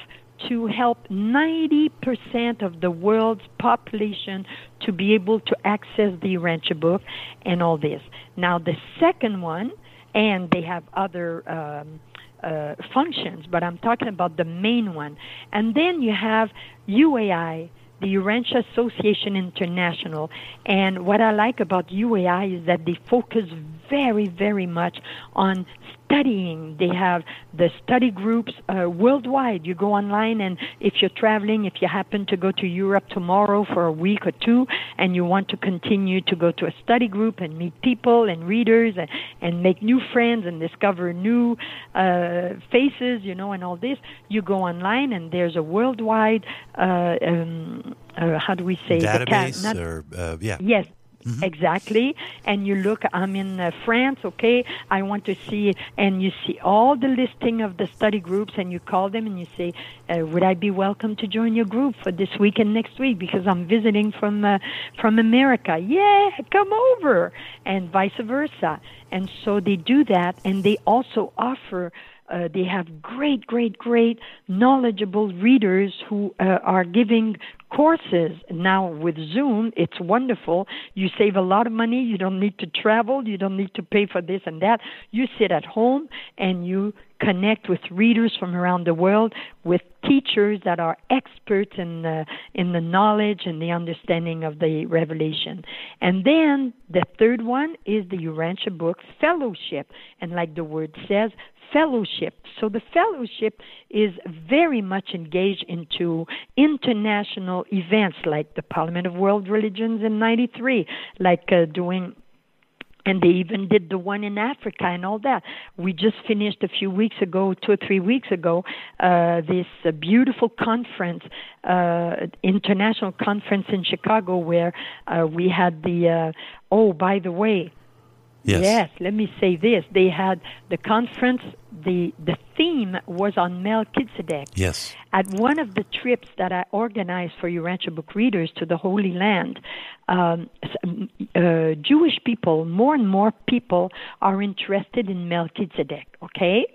to help 90% of the world's population to be able to access the Urantia book and all this. Now, the second one, and they have other um, uh, functions, but I'm talking about the main one. And then you have UAI, the Urantia Association International. And what I like about UAI is that they focus very, very much on studying. They have the study groups uh, worldwide. You go online, and if you're traveling, if you happen to go to Europe tomorrow for a week or two, and you want to continue to go to a study group and meet people and readers and, and make new friends and discover new uh, faces, you know, and all this, you go online, and there's a worldwide, uh, um, uh, how do we say, database cat, not, or uh, yeah, yes, Mm-hmm. Exactly. And you look, I'm in uh, France, okay, I want to see, and you see all the listing of the study groups, and you call them and you say, uh, Would I be welcome to join your group for this week and next week because I'm visiting from, uh, from America? Yeah, come over, and vice versa. And so they do that, and they also offer uh, they have great, great, great knowledgeable readers who uh, are giving courses now with Zoom. It's wonderful. You save a lot of money. You don't need to travel. You don't need to pay for this and that. You sit at home and you connect with readers from around the world, with teachers that are experts in the, in the knowledge and the understanding of the revelation. And then the third one is the Urantia Book Fellowship. And like the word says, fellowship. So the fellowship is very much engaged into international events like the Parliament of World Religions in 93, like uh, doing and they even did the one in Africa and all that. We just finished a few weeks ago, two or three weeks ago, uh, this uh, beautiful conference, uh, international conference in Chicago, where uh, we had the. Uh, oh, by the way, Yes. Yes, let me say this. They had the conference, the, the theme was on Melchizedek. Yes. At one of the trips that I organized for Urantia book readers to the Holy Land, um, uh, Jewish people, more and more people are interested in Melchizedek, okay?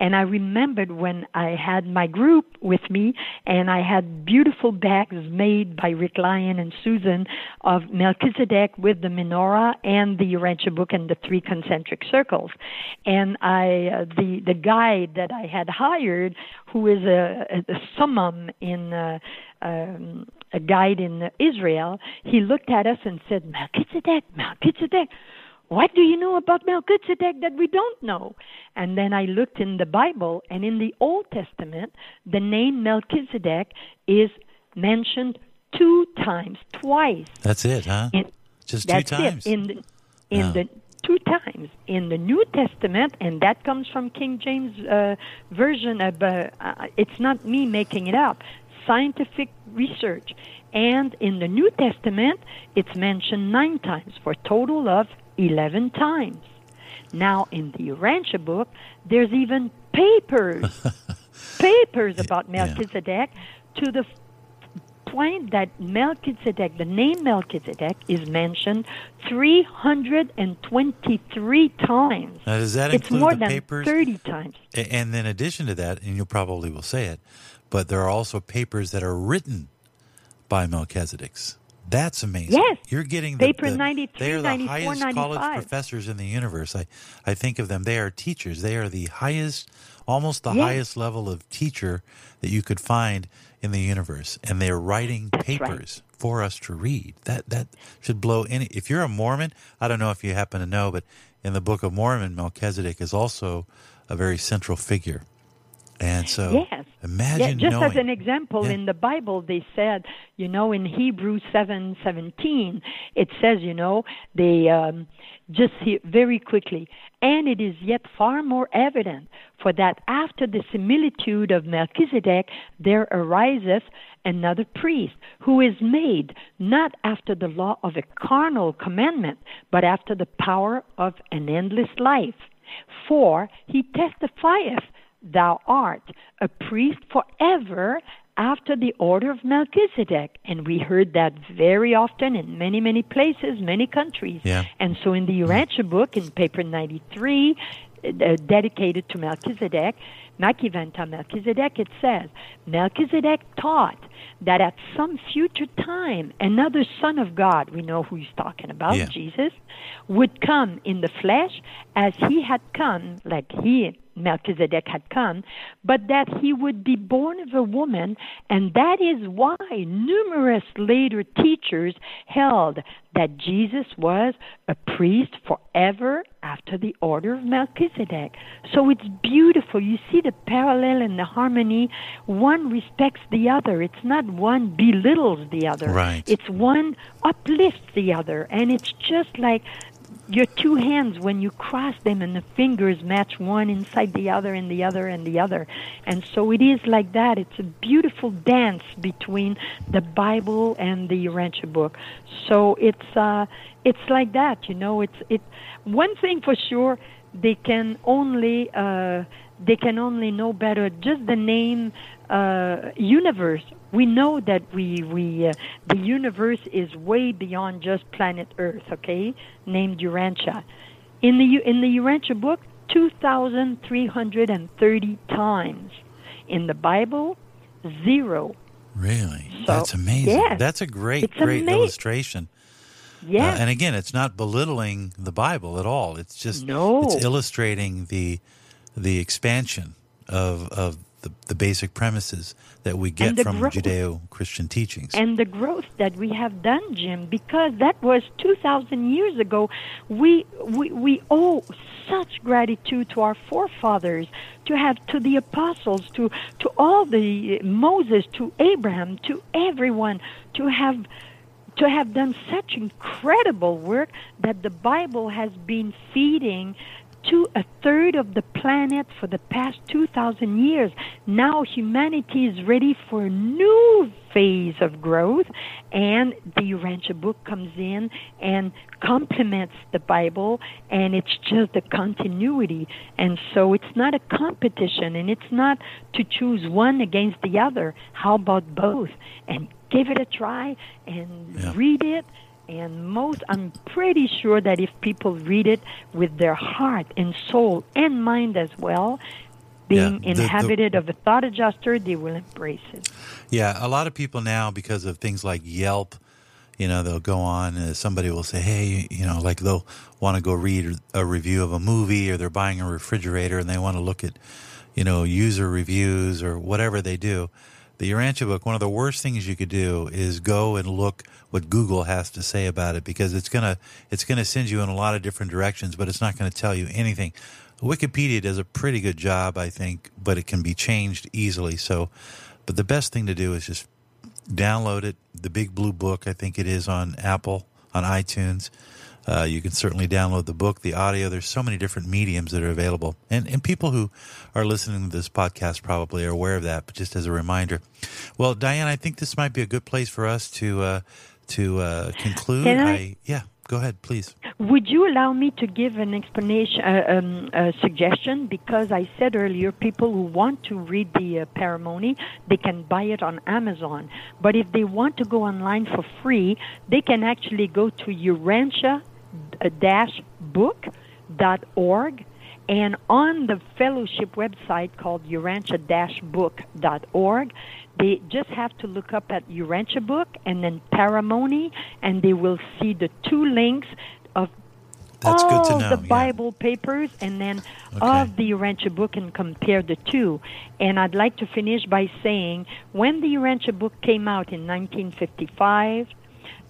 And I remembered when I had my group with me, and I had beautiful bags made by Rick Lyon and Susan of Melchizedek with the menorah and the Urantia book and the three concentric circles. And I, uh, the the guide that I had hired, who is a, a, a summum in. Uh, um, a guide in Israel, he looked at us and said, Melchizedek, Melchizedek. What do you know about Melchizedek that we don't know? And then I looked in the Bible, and in the Old Testament, the name Melchizedek is mentioned two times, twice. That's it, huh? In, Just two that's times. it. In the, in the two times in the New Testament, and that comes from King James uh, version. Of, uh, uh, it's not me making it up. Scientific research, and in the New Testament, it's mentioned nine times for a total of eleven times. Now, in the Urantia book, there's even papers, (laughs) papers about Yeah. Melchizedek to the point that Melchizedek, the name Melchizedek, is mentioned 323 times. Now, does that It's include more than papers? 30 times. And then, in addition to that, and you probably will say it, but there are also papers that are written by Melchizedek's. That's amazing. Yes. You're getting the, Paper the- 93, They are the 94, highest college professors in the universe. I, I think of them. They are teachers. They are the highest, almost the Yes. highest level of teacher that you could find in the universe, and they're writing That's right. papers for us to read. That that should blow any. If you're a Mormon, I don't know if you happen to know, but in the Book of Mormon, Melchizedek is also a very central figure. And so, Yes. imagine yeah, just knowing. as an example, Yeah. in the Bible, they said, you know, in Hebrews seven seventeen, it says, you know, they um, just here, very quickly, and it is yet far more evident, for that after the similitude of Melchizedek, there ariseth another priest, who is made not after the law of a carnal commandment, but after the power of an endless life. For he testifieth thou art a priest forever after the order of Melchizedek. And we heard that very often in many, many places, many countries. Yeah. And so in the Urantia book, in paper 93, uh, dedicated to Melchizedek, Machiventa Melchizedek, it says, Melchizedek taught that at some future time, another son of God, we know who he's talking about, Yeah. Jesus, would come in the flesh as he had come, like he, Melchizedek, had come, but that he would be born of a woman, and that is why numerous later teachers held that Jesus was a priest forever after the order of Melchizedek. So it's beautiful. You see the parallel and the harmony. One respects the other. It's not one belittles the other. Right. It's one uplifts the other. And it's just like your two hands when you cross them and the fingers match one inside the other and the other and the other. And so it is like that. It's a beautiful dance between the Bible and the Urantia book. So it's uh it's like that, you know, it's it one thing for sure they can only uh they can only know better just the name uh, universe. We know that we we uh, the universe is way beyond just planet Earth. Okay, named Urantia. In the in the Urantia book, two thousand three hundred and thirty times. In the Bible, zero. really, So, that's amazing. yes. that's a great, great ama- illustration. Yes. Uh, and again, it's not belittling the Bible at all. It's just No. it's illustrating the the expansion of of the, the basic premises that we get from growth. Judeo-Christian teachings. and the growth that we have done, Jim, because that was 2,000 years ago. We, we, we owe such gratitude to our forefathers, to have to the apostles, to, to all the uh, Moses, to Abraham, to everyone, to have to have done such incredible work that the Bible has been feeding to a third of the planet for the past 2,000 years. Now humanity is ready for a new phase of growth, and the Urantia book comes in and complements the Bible, and it's just a continuity. And so it's not a competition, and it's not to choose one against the other. How about both? And give it a try and yeah. read it and most, I'm pretty sure that if people read it with their heart and soul and mind as well, being yeah, the, inhabited the, of a thought adjuster, they will embrace it. Yeah, a lot of people now, because of things like Yelp, you know, they'll go on and somebody will say, hey, you know, like they'll want to go read a review of a movie or they're buying a refrigerator and they want to look at, you know, user reviews or whatever they do the Urantia book, one of the worst things you could do is go and look what Google has to say about it because it's gonna it's gonna send you in a lot of different directions, but it's not to tell you anything. Wikipedia does a pretty good job, I think, but it can be changed easily. So, but the best thing to do is just download it. The Big Blue Book, I think it is on Apple on iTunes. Uh, you can certainly download the book, the audio. There's so many different mediums that are available. And, and people who are listening to this podcast probably are aware of that, but just as a reminder. Well, Diane, I think this might be a good place for us to, uh, to uh, conclude. I, I, yeah, go ahead, please. Would you allow me to give an explanation, uh, um, a suggestion? Because I said earlier, people who want to read the uh, they can buy it on Amazon. But if they want to go online for free, they can actually go to Urantia book.org and on the fellowship website called urantia-book.org they just have to look up at urantia book and then paramony and they will see the two links of That's all the Bible yeah. papers and then okay. of the Urantia book and compare the two. And I'd like to finish by saying when the Urantia book came out in 1955,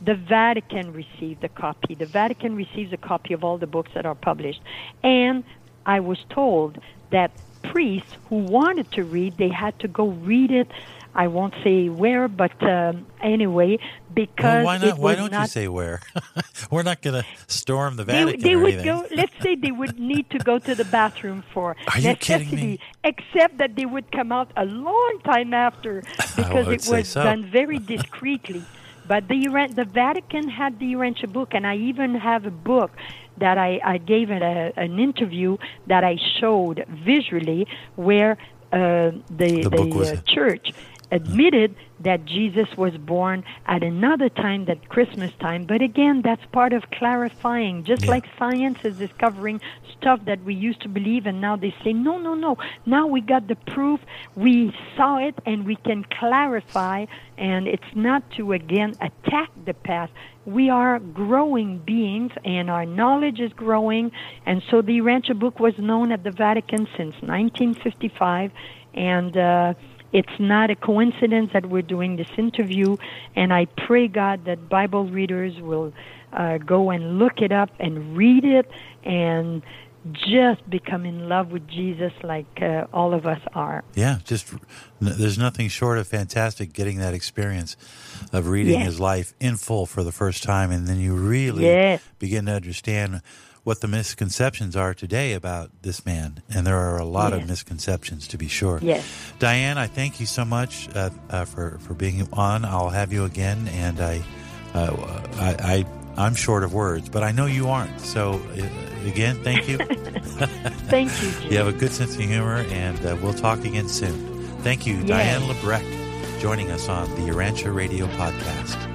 the Vatican received a copy. The Vatican receives a copy of all the books that are published. And I was told that priests who wanted to read, they had to go read it. I won't say where, but um, anyway, because well, why not? why don't not, you say where? (laughs) We're not going to storm the Vatican. They, they would anything. go. Let's say they would (laughs) need to go to the bathroom for Are necessity, except that they would come out a long time after (laughs) because it was so. done very discreetly. But the the Vatican had the Urantia book, and I even have a book that I, I gave it a, an interview that I showed visually where uh, the the, the uh, church admitted that Jesus was born at another time than Christmas time. But again, that's part of clarifying. Just yeah. like science is discovering stuff that we used to believe, and now they say, no, no, no. Now we got the proof. We saw it, and we can clarify. And it's not to, again, attack the past. We are growing beings, and our knowledge is growing. And so the Urantia book was known at the Vatican since 1955. And, uh, it's not a coincidence that we're doing this interview, and I pray God that Bible readers will uh, go and look it up and read it and just become in love with Jesus like uh, all of us are. Yeah, just there's nothing short of fantastic getting that experience of reading yes. his life in full for the first time, and then you really yes. begin to understand what the misconceptions are today about this man. And there are a lot yes. of misconceptions, to be sure. Yes. Diane, I thank you so much uh, uh, for, for being on. I'll have you again. And I, uh, I, I, am short of words, but I know you aren't. So, uh, again, thank you. (laughs) (laughs) thank you. Jim. You have a good sense of humor, and uh, we'll talk again soon. Thank you, yes. Diane Lebrecht, joining us on the Urantia Radio Podcast.